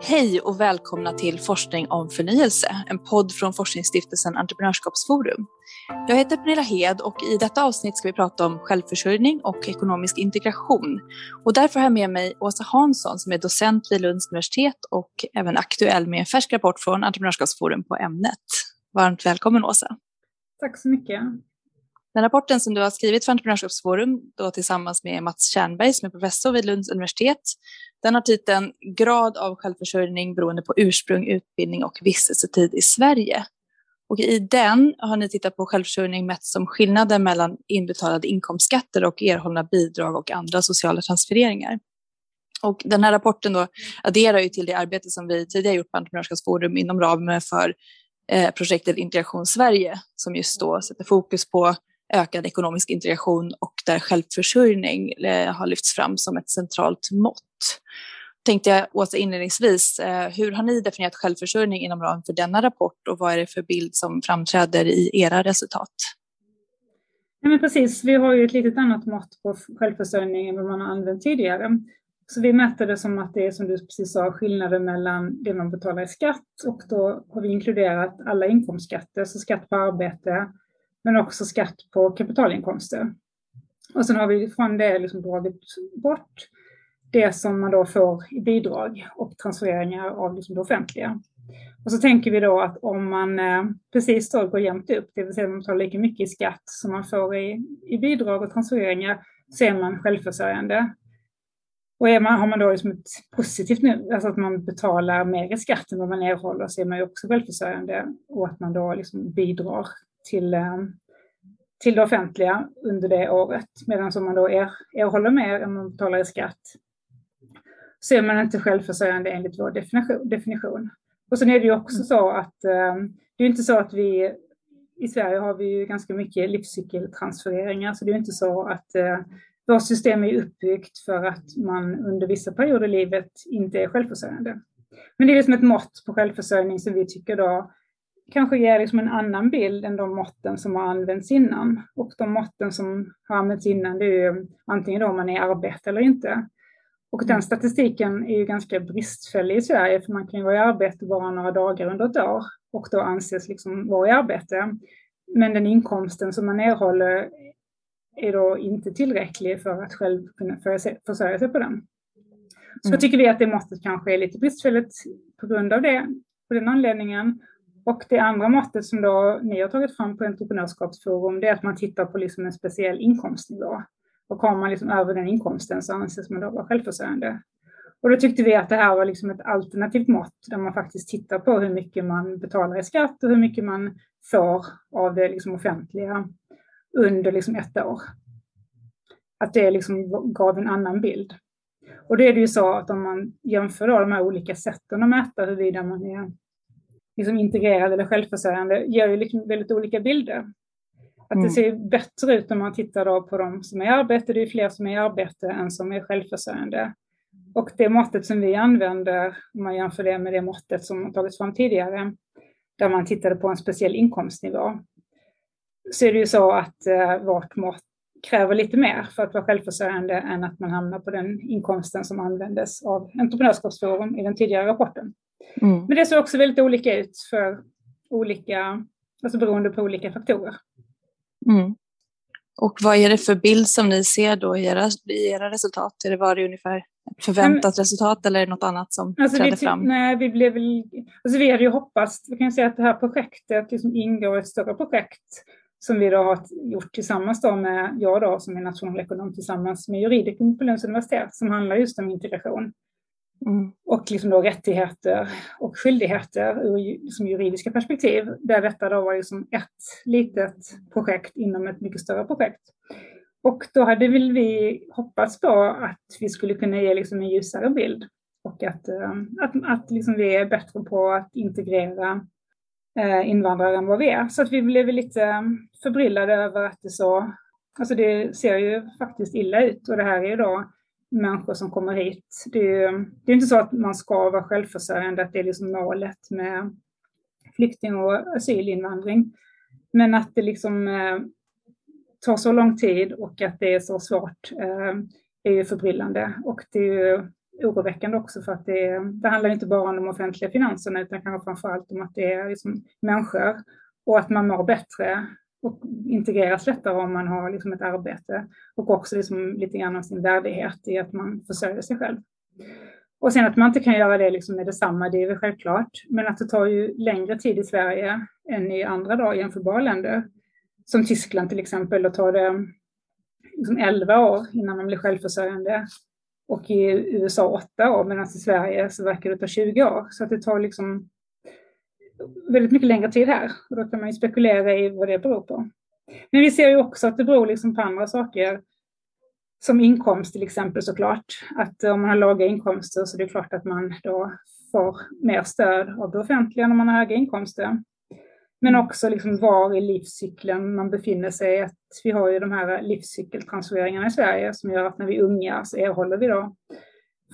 Hej och välkomna till Forskning om förnyelse, en podd från forskningsstiftelsen Entreprenörskapsforum. Jag heter Pernilla Hed och i detta avsnitt ska vi prata om självförsörjning och ekonomisk integration. Och därför har jag med mig Åsa Hansson som är docent vid Lunds universitet och även aktuell med en färsk rapport från Entreprenörskapsforum på ämnet. Varmt välkommen Åsa. Tack så mycket. Den rapporten som du har skrivit för Entreprenörskapsforum då tillsammans med Mats Tjernberg som är professor vid Lunds universitet den har titeln Grad av självförsörjning beroende på ursprung, utbildning och vistelsetid i Sverige. Och I den har ni tittat på självförsörjning mätt som skillnaden mellan inbetalade inkomstskatter och erhållna bidrag och andra sociala transfereringar. Och den här rapporten då adderar ju till det arbete som vi tidigare gjort på Entreprenörskapsforum inom ramen för eh, projektet Integration Sverige som just då sätter fokus på ökad ekonomisk integration och där självförsörjning eh, har lyfts fram som ett centralt mått. Tänkte jag Åsa inledningsvis, eh, hur har ni definierat självförsörjning inom ramen för denna rapport och vad är det för bild som framträder i era resultat? Ja, men precis, vi har ju ett litet annat mått på självförsörjning än vad man har använt tidigare. Så vi mäter det som att det är, som du precis sa, skillnaden mellan det man betalar i skatt och då har vi inkluderat alla inkomstskatter, så skatt på arbete, men också skatt på kapitalinkomster. Och sen har vi från det liksom dragit bort det som man då får i bidrag och transfereringar av liksom det offentliga. Och så tänker vi då att om man eh, precis då går jämnt upp, det vill säga man betalar lika mycket i skatt som man får i, i bidrag och transfereringar, så är man självförsörjande. Och är man, har man då liksom ett positivt nu, alltså att man betalar mer i skatt än vad man erhåller, så är man ju också självförsörjande och att man då liksom bidrar till, eh, till det offentliga under det året. Medan om man då er, erhåller mer än man betalar i skatt så är man inte självförsörjande enligt vår definition. Och sen är det ju också så att eh, det är inte så att vi i Sverige har vi ju ganska mycket livscykeltransfereringar, så det är inte så att eh, vårt system är uppbyggt för att man under vissa perioder i livet inte är självförsörjande. Men det är liksom ett mått på självförsörjning som vi tycker då kanske ger liksom en annan bild än de måtten som har använts innan. Och de måtten som har använts innan det är ju antingen om man är i arbete eller inte. Och den statistiken är ju ganska bristfällig i Sverige, för man kan ju vara i arbete bara några dagar under ett år och då anses liksom vara i arbete. Men den inkomsten som man erhåller är då inte tillräcklig för att själv kunna försörja sig på den. Så mm. tycker vi att det måttet kanske är lite bristfälligt på grund av det, på den anledningen. Och det andra måttet som då ni har tagit fram på Entreprenörskapsforum, det är att man tittar på liksom en speciell inkomstnivå. Och kommer man liksom över den inkomsten så anses man då vara självförsörjande. Och då tyckte vi att det här var liksom ett alternativt mått där man faktiskt tittar på hur mycket man betalar i skatt och hur mycket man får av det liksom offentliga under liksom ett år. Att det liksom gav en annan bild. Och då är det ju så att om man jämför då de här olika sätten att mäta huruvida man är liksom integrerad eller självförsörjande ger ju liksom väldigt olika bilder. Att det mm. ser bättre ut om man tittar på de som är i arbete, det är fler som är i arbete än som är självförsörjande. Och det måttet som vi använder, om man jämför det med det måttet som tagits fram tidigare, där man tittade på en speciell inkomstnivå, så är det ju så att eh, vårt mått kräver lite mer för att vara självförsörjande än att man hamnar på den inkomsten som användes av Entreprenörskapsforum i den tidigare rapporten. Mm. Men det ser också väldigt olika ut för olika, alltså beroende på olika faktorer. Mm. Och vad är det för bild som ni ser då i era, i era resultat? Är det, var det ungefär ett förväntat Men, resultat eller är det något annat som alltså trädde fram? Nej, vi blev alltså vi hade ju hoppats, vi kan säga att det här projektet liksom ingår i ett större projekt som vi då har gjort tillsammans då med, jag då som är nationalekonom tillsammans med juridikum på Lunds universitet som handlar just om integration. Mm. Och liksom då rättigheter och skyldigheter ur liksom juridiska perspektiv, där detta då var liksom ett litet projekt inom ett mycket större projekt. Och då hade väl vi hoppats på att vi skulle kunna ge liksom en ljusare bild och att, eh, att, att liksom vi är bättre på att integrera eh, invandrare än vad vi är. Så att vi blev lite eh, förbryllade över att det så, alltså det ser ju faktiskt illa ut och det här är ju då människor som kommer hit. Det är, det är inte så att man ska vara självförsörjande, att det är liksom målet med flykting och asylinvandring. Men att det liksom eh, tar så lång tid och att det är så svårt eh, är ju förbryllande. Och det är ju oroväckande också för att det, det handlar inte bara om de offentliga finanserna utan kanske framför allt om att det är liksom människor och att man mår bättre och integreras lättare om man har liksom ett arbete och också liksom lite grann av sin värdighet i att man försörjer sig själv. Och sen att man inte kan göra det liksom med detsamma, det är väl självklart, men att det tar ju längre tid i Sverige än i andra då, jämförbara länder. Som Tyskland till exempel, då tar det liksom 11 år innan man blir självförsörjande och i USA 8 år, medan i Sverige så verkar det ta 20 år. Så att det tar liksom väldigt mycket längre tid här och då kan man ju spekulera i vad det beror på. Men vi ser ju också att det beror liksom på andra saker som inkomst till exempel såklart. Att om man har låga inkomster så är det klart att man då får mer stöd av det offentliga när man har höga inkomster. Men också liksom var i livscykeln man befinner sig. Att vi har ju de här livscykeltransfereringarna i Sverige som gör att när vi är unga så erhåller vi då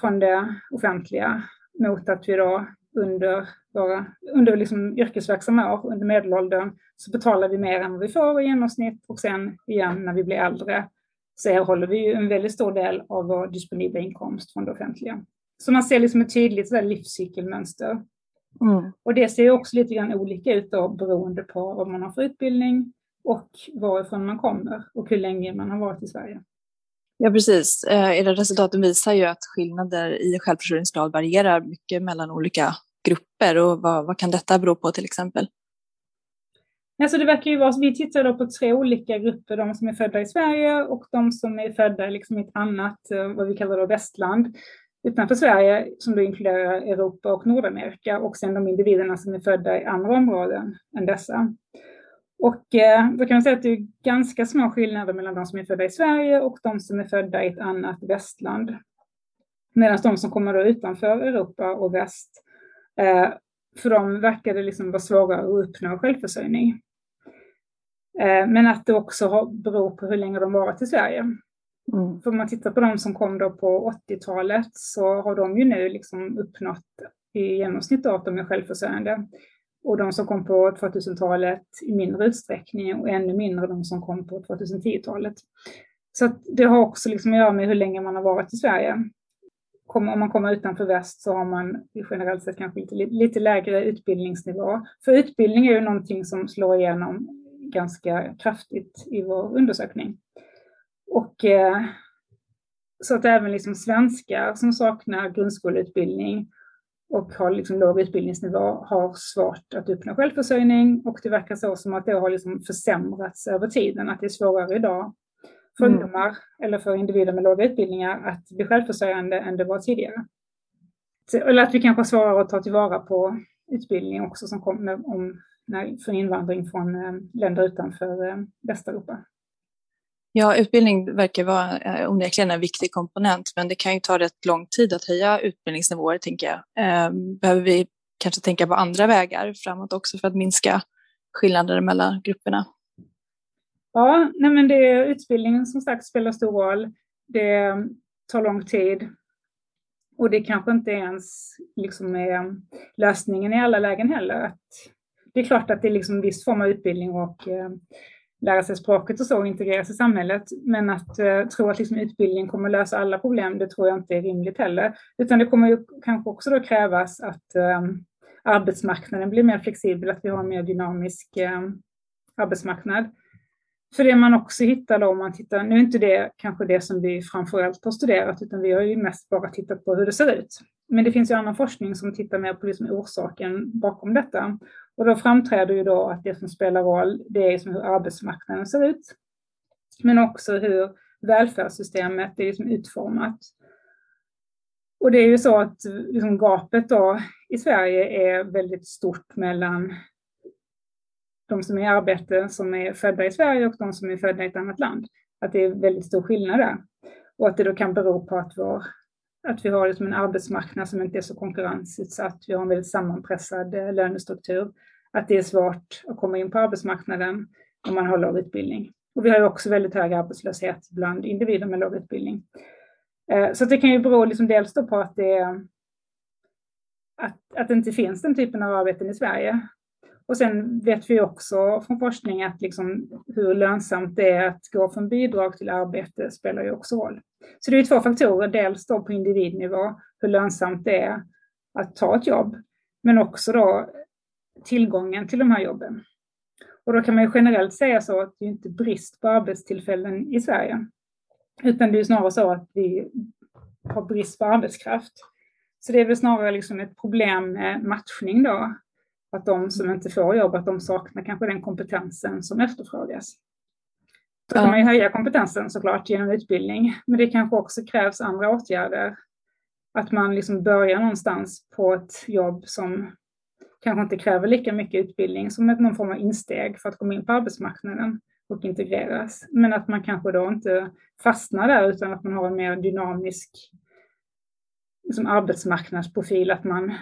från det offentliga mot att vi då under, våra, under liksom yrkesverksamma år, under medelåldern, så betalar vi mer än vad vi får i genomsnitt och sen igen när vi blir äldre så erhåller vi ju en väldigt stor del av vår disponibla inkomst från det offentliga. Så man ser liksom ett tydligt så livscykelmönster. Mm. Och det ser också lite grann olika ut då beroende på vad man har för utbildning och varifrån man kommer och hur länge man har varit i Sverige. Ja, precis. Eh, era resultaten visar ju att skillnader i självförsörjningsgrad varierar mycket mellan olika grupper. Och vad, vad kan detta bero på till exempel? Alltså det verkar ju vara, vi tittar då på tre olika grupper, de som är födda i Sverige och de som är födda liksom i ett annat, eh, vad vi kallar då västland, utanför Sverige, som då inkluderar Europa och Nordamerika, och sen de individerna som är födda i andra områden än dessa. Och eh, då kan man säga att det är ganska små skillnader mellan de som är födda i Sverige och de som är födda i ett annat västland. Medan de som kommer då utanför Europa och väst, för dem verkar det liksom vara svårare att uppnå självförsörjning. Eh, men att det också beror på hur länge de varit i Sverige. Mm. För om man tittar på de som kom då på 80-talet så har de ju nu liksom uppnått i genomsnitt att de är självförsörjande. Och de som kom på 2000-talet i mindre utsträckning och ännu mindre de som kom på 2010-talet. Så det har också liksom att göra med hur länge man har varit i Sverige. Om man kommer utanför väst så har man generellt sett kanske lite, lite lägre utbildningsnivå. För utbildning är ju någonting som slår igenom ganska kraftigt i vår undersökning. Och eh, så att även liksom svenskar som saknar grundskoleutbildning och har liksom låg utbildningsnivå har svårt att uppnå självförsörjning och det verkar så som att det har liksom försämrats över tiden, att det är svårare idag för mm. ungdomar eller för individer med låga utbildningar att bli självförsörjande än det var tidigare. Eller att vi kanske har svårare att ta tillvara på utbildning också som kommer om, när, för invandring från eh, länder utanför eh, Västeuropa. Ja, utbildning verkar vara eh, onekligen en viktig komponent, men det kan ju ta rätt lång tid att höja utbildningsnivåer, tänker jag. Ehm, behöver vi kanske tänka på andra vägar framåt också för att minska skillnader mellan grupperna? Ja, nej men det, utbildningen som sagt spelar stor roll. Det tar lång tid och det kanske inte ens liksom är lösningen i alla lägen heller. Att det är klart att det är liksom viss form av utbildning och eh, lära sig språket och så och integreras i samhället. Men att eh, tro att liksom utbildning kommer lösa alla problem, det tror jag inte är rimligt heller. Utan det kommer ju kanske också då krävas att eh, arbetsmarknaden blir mer flexibel, att vi har en mer dynamisk eh, arbetsmarknad. För det man också hittar då, om man tittar, nu är inte det kanske det som vi framförallt har studerat, utan vi har ju mest bara tittat på hur det ser ut. Men det finns ju annan forskning som tittar mer på liksom orsaken bakom detta. Och då framträder ju då att det som spelar roll, det är liksom hur arbetsmarknaden ser ut. Men också hur välfärdssystemet är liksom utformat. Och det är ju så att liksom gapet då i Sverige är väldigt stort mellan de som är i arbete som är födda i Sverige och de som är födda i ett annat land. Att det är väldigt stor skillnad där. Och att det då kan bero på att, vår, att vi har liksom en arbetsmarknad som inte är så konkurrensutsatt. Vi har en väldigt sammanpressad eh, lönestruktur. Att det är svårt att komma in på arbetsmarknaden om man har låg utbildning. Och vi har ju också väldigt hög arbetslöshet bland individer med låg utbildning. Eh, så det kan ju bero liksom dels på att det, att, att det inte finns den typen av arbeten i Sverige och sen vet vi också från forskning att liksom hur lönsamt det är att gå från bidrag till arbete spelar ju också roll. Så det är två faktorer, dels då på individnivå, hur lönsamt det är att ta ett jobb, men också då tillgången till de här jobben. Och då kan man ju generellt säga så att det är inte brist på arbetstillfällen i Sverige, utan det är snarare så att vi har brist på arbetskraft. Så det är väl snarare liksom ett problem med matchning då, att de som inte får jobb, att de saknar kanske den kompetensen som efterfrågas. Då kan man ju höja kompetensen såklart genom utbildning, men det kanske också krävs andra åtgärder. Att man liksom börjar någonstans på ett jobb som kanske inte kräver lika mycket utbildning som någon form av insteg för att komma in på arbetsmarknaden och integreras. Men att man kanske då inte fastnar där utan att man har en mer dynamisk liksom arbetsmarknadsprofil, att man,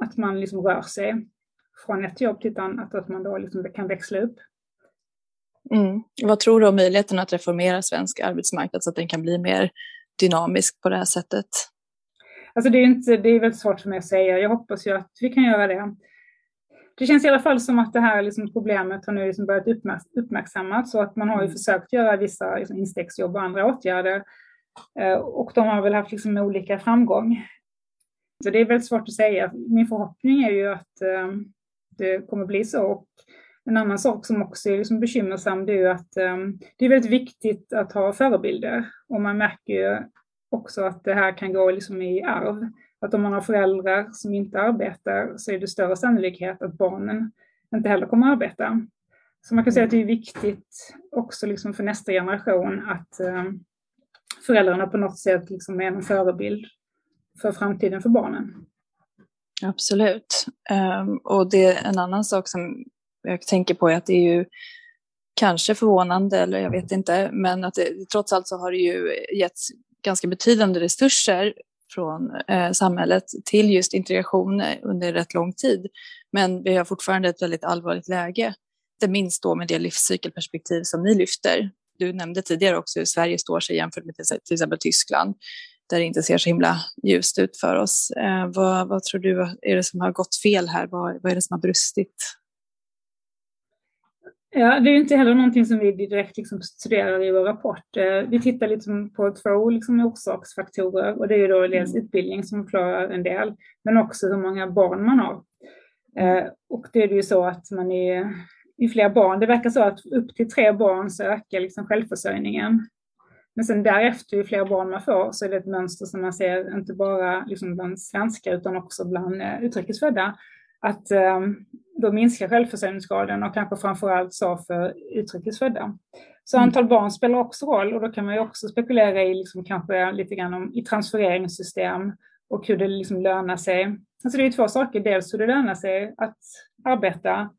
att man liksom rör sig från ett jobb till ett annat, att man då liksom kan växla upp. Mm. Vad tror du om möjligheten att reformera svensk arbetsmarknad så att den kan bli mer dynamisk på det här sättet? Alltså det är, inte, det är väldigt svårt för mig att säga. Jag hoppas ju att vi kan göra det. Det känns i alla fall som att det här liksom problemet har nu liksom börjat uppmärksammas så att man har ju mm. försökt göra vissa liksom instegsjobb och andra åtgärder. Eh, och de har väl haft liksom olika framgång. Så det är väldigt svårt att säga. Min förhoppning är ju att eh, det kommer bli så. Och en annan sak som också är liksom bekymmersam det är ju att um, det är väldigt viktigt att ha förebilder. Och man märker ju också att det här kan gå liksom i arv. Att om man har föräldrar som inte arbetar så är det större sannolikhet att barnen inte heller kommer att arbeta. Så man kan säga att det är viktigt också liksom för nästa generation att um, föräldrarna på något sätt liksom är en förebild för framtiden för barnen. Absolut. Um, och det är en annan sak som jag tänker på är att det är ju kanske förvånande, eller jag vet inte, men att det, trots allt så har det ju getts ganska betydande resurser från eh, samhället till just integration eh, under rätt lång tid. Men vi har fortfarande ett väldigt allvarligt läge, inte minst då med det livscykelperspektiv som ni lyfter. Du nämnde tidigare också hur Sverige står sig jämfört med till exempel Tyskland där det inte ser så himla ljust ut för oss. Eh, vad, vad, tror du är det som har gått fel här? Vad, vad är det som har brustit? Ja, det är inte heller någonting som vi direkt liksom studerar i vår rapport. Eh, vi tittar liksom på två liksom orsaksfaktorer och det är då dels mm. utbildning som förklarar en del, men också hur många barn man har. Eh, och det är det ju så att man är i fler barn, det verkar så att upp till tre barn så ökar liksom självförsörjningen. Men sen därefter, ju fler barn man får, så är det ett mönster som man ser inte bara liksom bland svenskar utan också bland eh, utrikesfödda. Att eh, då minskar självförsörjningsgraden och kanske framförallt så för utrikesfödda. Så mm. antal barn spelar också roll och då kan man ju också spekulera i liksom kanske lite grann om i transfereringssystem och hur det liksom lönar sig. Alltså det är två saker, dels hur det lönar sig att arbeta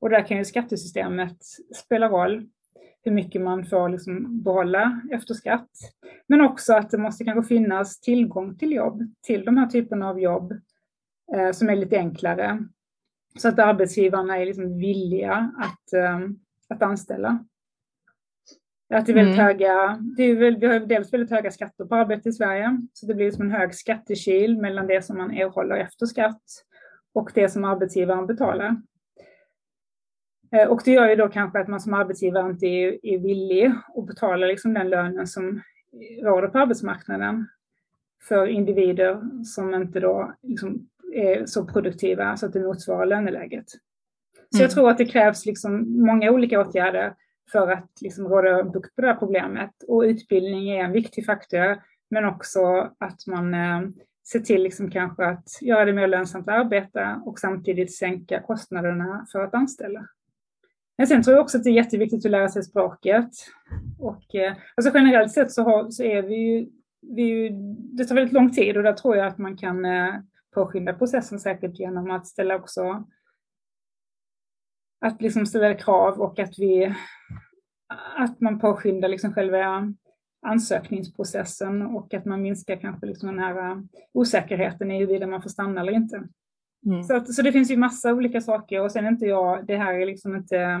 och där kan ju skattesystemet spela roll hur mycket man får liksom behålla efter skatt. Men också att det måste kanske finnas tillgång till jobb, till de här typerna av jobb eh, som är lite enklare. Så att arbetsgivarna är liksom villiga att, eh, att anställa. Att det är väldigt mm. höga, det är väl, vi har dels väldigt höga skatter på arbete i Sverige, så det blir som en hög skattekil mellan det som man erhåller efter skatt och det som arbetsgivaren betalar. Eh, och det gör ju då kanske att man som arbetsgivare inte är, är villig att betala liksom den lönen som råder på arbetsmarknaden för individer som inte då liksom är så produktiva så att det motsvarar löneläget. Så mm. jag tror att det krävs liksom många olika åtgärder för att liksom råda bukt på det här problemet. Och utbildning är en viktig faktor, men också att man eh, ser till liksom kanske att göra det mer lönsamt att arbeta och samtidigt sänka kostnaderna för att anställa. Men sen tror jag också att det är jätteviktigt att lära sig språket. Och, eh, alltså generellt sett så, har, så är vi ju, vi ju, det tar väldigt lång tid och där tror jag att man kan eh, påskynda processen säkert genom att ställa också att liksom ställa krav och att vi att man påskyndar liksom själva ansökningsprocessen och att man minskar kanske liksom den här eh, osäkerheten i huruvida man får stanna eller inte. Mm. Så, att, så det finns ju massa olika saker och sen inte jag, det här är liksom inte eh,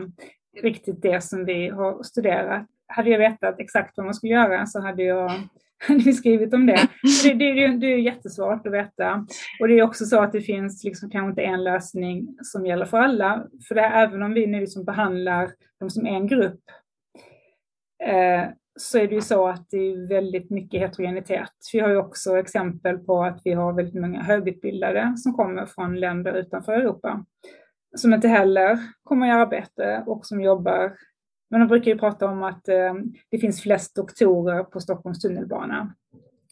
riktigt det som vi har studerat. Hade jag vetat exakt vad man skulle göra så hade jag ni skrivit om det. Det, det, det är jättesvårt att veta. Och det är också så att det finns liksom kanske inte en lösning som gäller för alla. För det här, även om vi nu liksom behandlar dem som en grupp eh, så är det ju så att det är väldigt mycket heterogenitet. Vi har ju också exempel på att vi har väldigt många högutbildade som kommer från länder utanför Europa som inte heller kommer i arbete och som jobbar. Men de brukar ju prata om att eh, det finns flest doktorer på Stockholms tunnelbana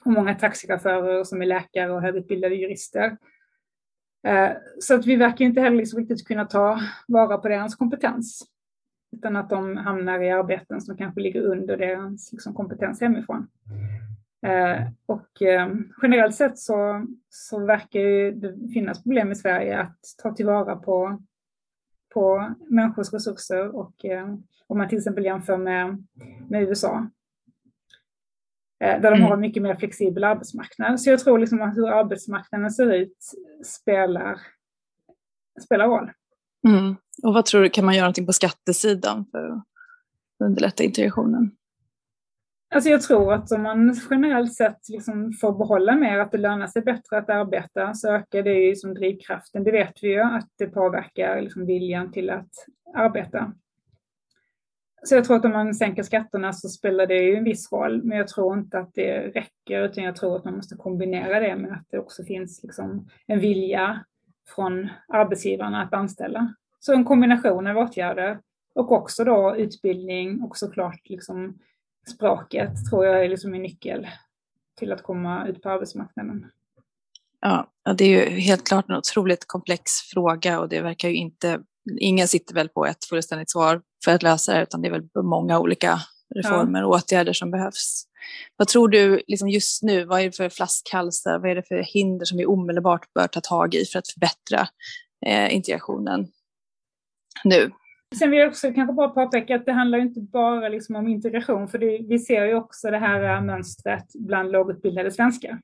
och många taxichaufförer som är läkare och högutbildade jurister. Eh, så att vi verkar inte heller liksom riktigt kunna ta vara på deras kompetens utan att de hamnar i arbeten som kanske ligger under deras liksom, kompetens hemifrån. Eh, och eh, generellt sett så, så verkar det finnas problem i Sverige att ta tillvara på, på människors resurser och eh, om man till exempel jämför med, med USA eh, där de har en mycket mer flexibel arbetsmarknad. Så jag tror liksom att hur arbetsmarknaden ser ut spelar, spelar roll. Mm. Och vad tror du, kan man göra någonting på skattesidan för att underlätta integrationen? Alltså jag tror att om man generellt sett liksom får behålla mer, att det lönar sig bättre att arbeta, så ökar det ju som drivkraften. Det vet vi ju att det påverkar liksom viljan till att arbeta. Så jag tror att om man sänker skatterna så spelar det ju en viss roll, men jag tror inte att det räcker, utan jag tror att man måste kombinera det med att det också finns liksom en vilja från arbetsgivarna att anställa. Så en kombination av åtgärder och också då utbildning och såklart liksom språket tror jag är liksom en nyckel till att komma ut på arbetsmarknaden. Ja, det är ju helt klart en otroligt komplex fråga och det verkar ju inte, ingen sitter väl på ett fullständigt svar för att lösa det utan det är väl många olika reformer och åtgärder som behövs. Vad tror du liksom just nu, vad är det för flaskhalsar, vad är det för hinder som vi omedelbart bör ta tag i för att förbättra eh, integrationen nu? Sen vill jag också kanske bara påpeka att det handlar inte bara liksom om integration, för det, vi ser ju också det här eh, mönstret bland lågutbildade svenskar.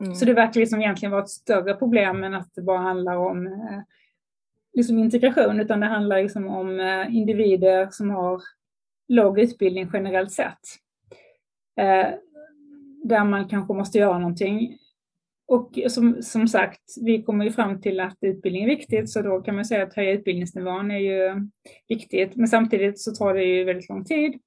Mm. Så det verkar liksom egentligen vara ett större problem än att det bara handlar om eh, liksom integration, utan det handlar liksom om eh, individer som har låg utbildning generellt sett. Eh, där man kanske måste göra någonting. Och som, som sagt, vi kommer ju fram till att utbildning är viktigt, så då kan man säga att höja utbildningsnivån är ju viktigt. Men samtidigt så tar det ju väldigt lång tid.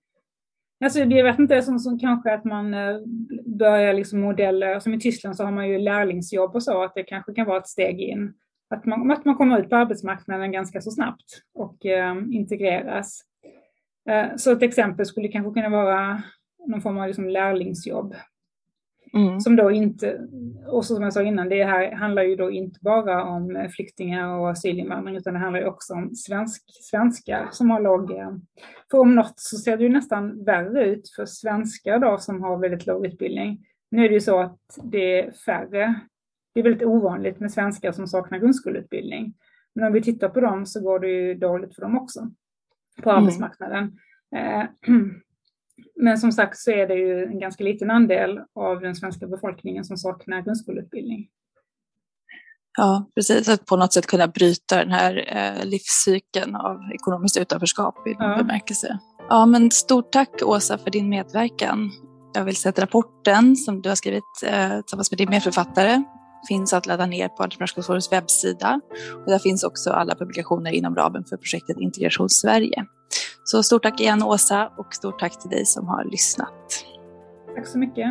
Alltså, jag vet inte, som, som kanske att man eh, börjar liksom modeller, som i Tyskland så har man ju lärlingsjobb och så, att det kanske kan vara ett steg in. Att man, att man kommer ut på arbetsmarknaden ganska så snabbt och eh, integreras. Eh, så ett exempel skulle kanske kunna vara någon form av liksom lärlingsjobb. Mm. Som då inte, och som jag sa innan, det här handlar ju då inte bara om flyktingar och asylinvandring utan det handlar ju också om svensk, svenskar som har låg, för om något så ser det ju nästan värre ut för svenskar då som har väldigt låg utbildning. Nu är det ju så att det är färre, det är väldigt ovanligt med svenskar som saknar grundskoleutbildning. Men om vi tittar på dem så går det ju dåligt för dem också på mm. arbetsmarknaden. Eh, men som sagt så är det ju en ganska liten andel av den svenska befolkningen som saknar grundskoleutbildning. Ja, precis. Att på något sätt kunna bryta den här eh, livscykeln av ekonomiskt utanförskap i någon ja. bemärkelse. Ja, men stort tack Åsa för din medverkan. Jag vill säga att rapporten som du har skrivit eh, tillsammans med din medförfattare finns att ladda ner på Entreprenörskapsrådets webbsida. Och där finns också alla publikationer inom ramen för projektet Integration Sverige. Så stort tack igen Åsa och stort tack till dig som har lyssnat. Tack så mycket.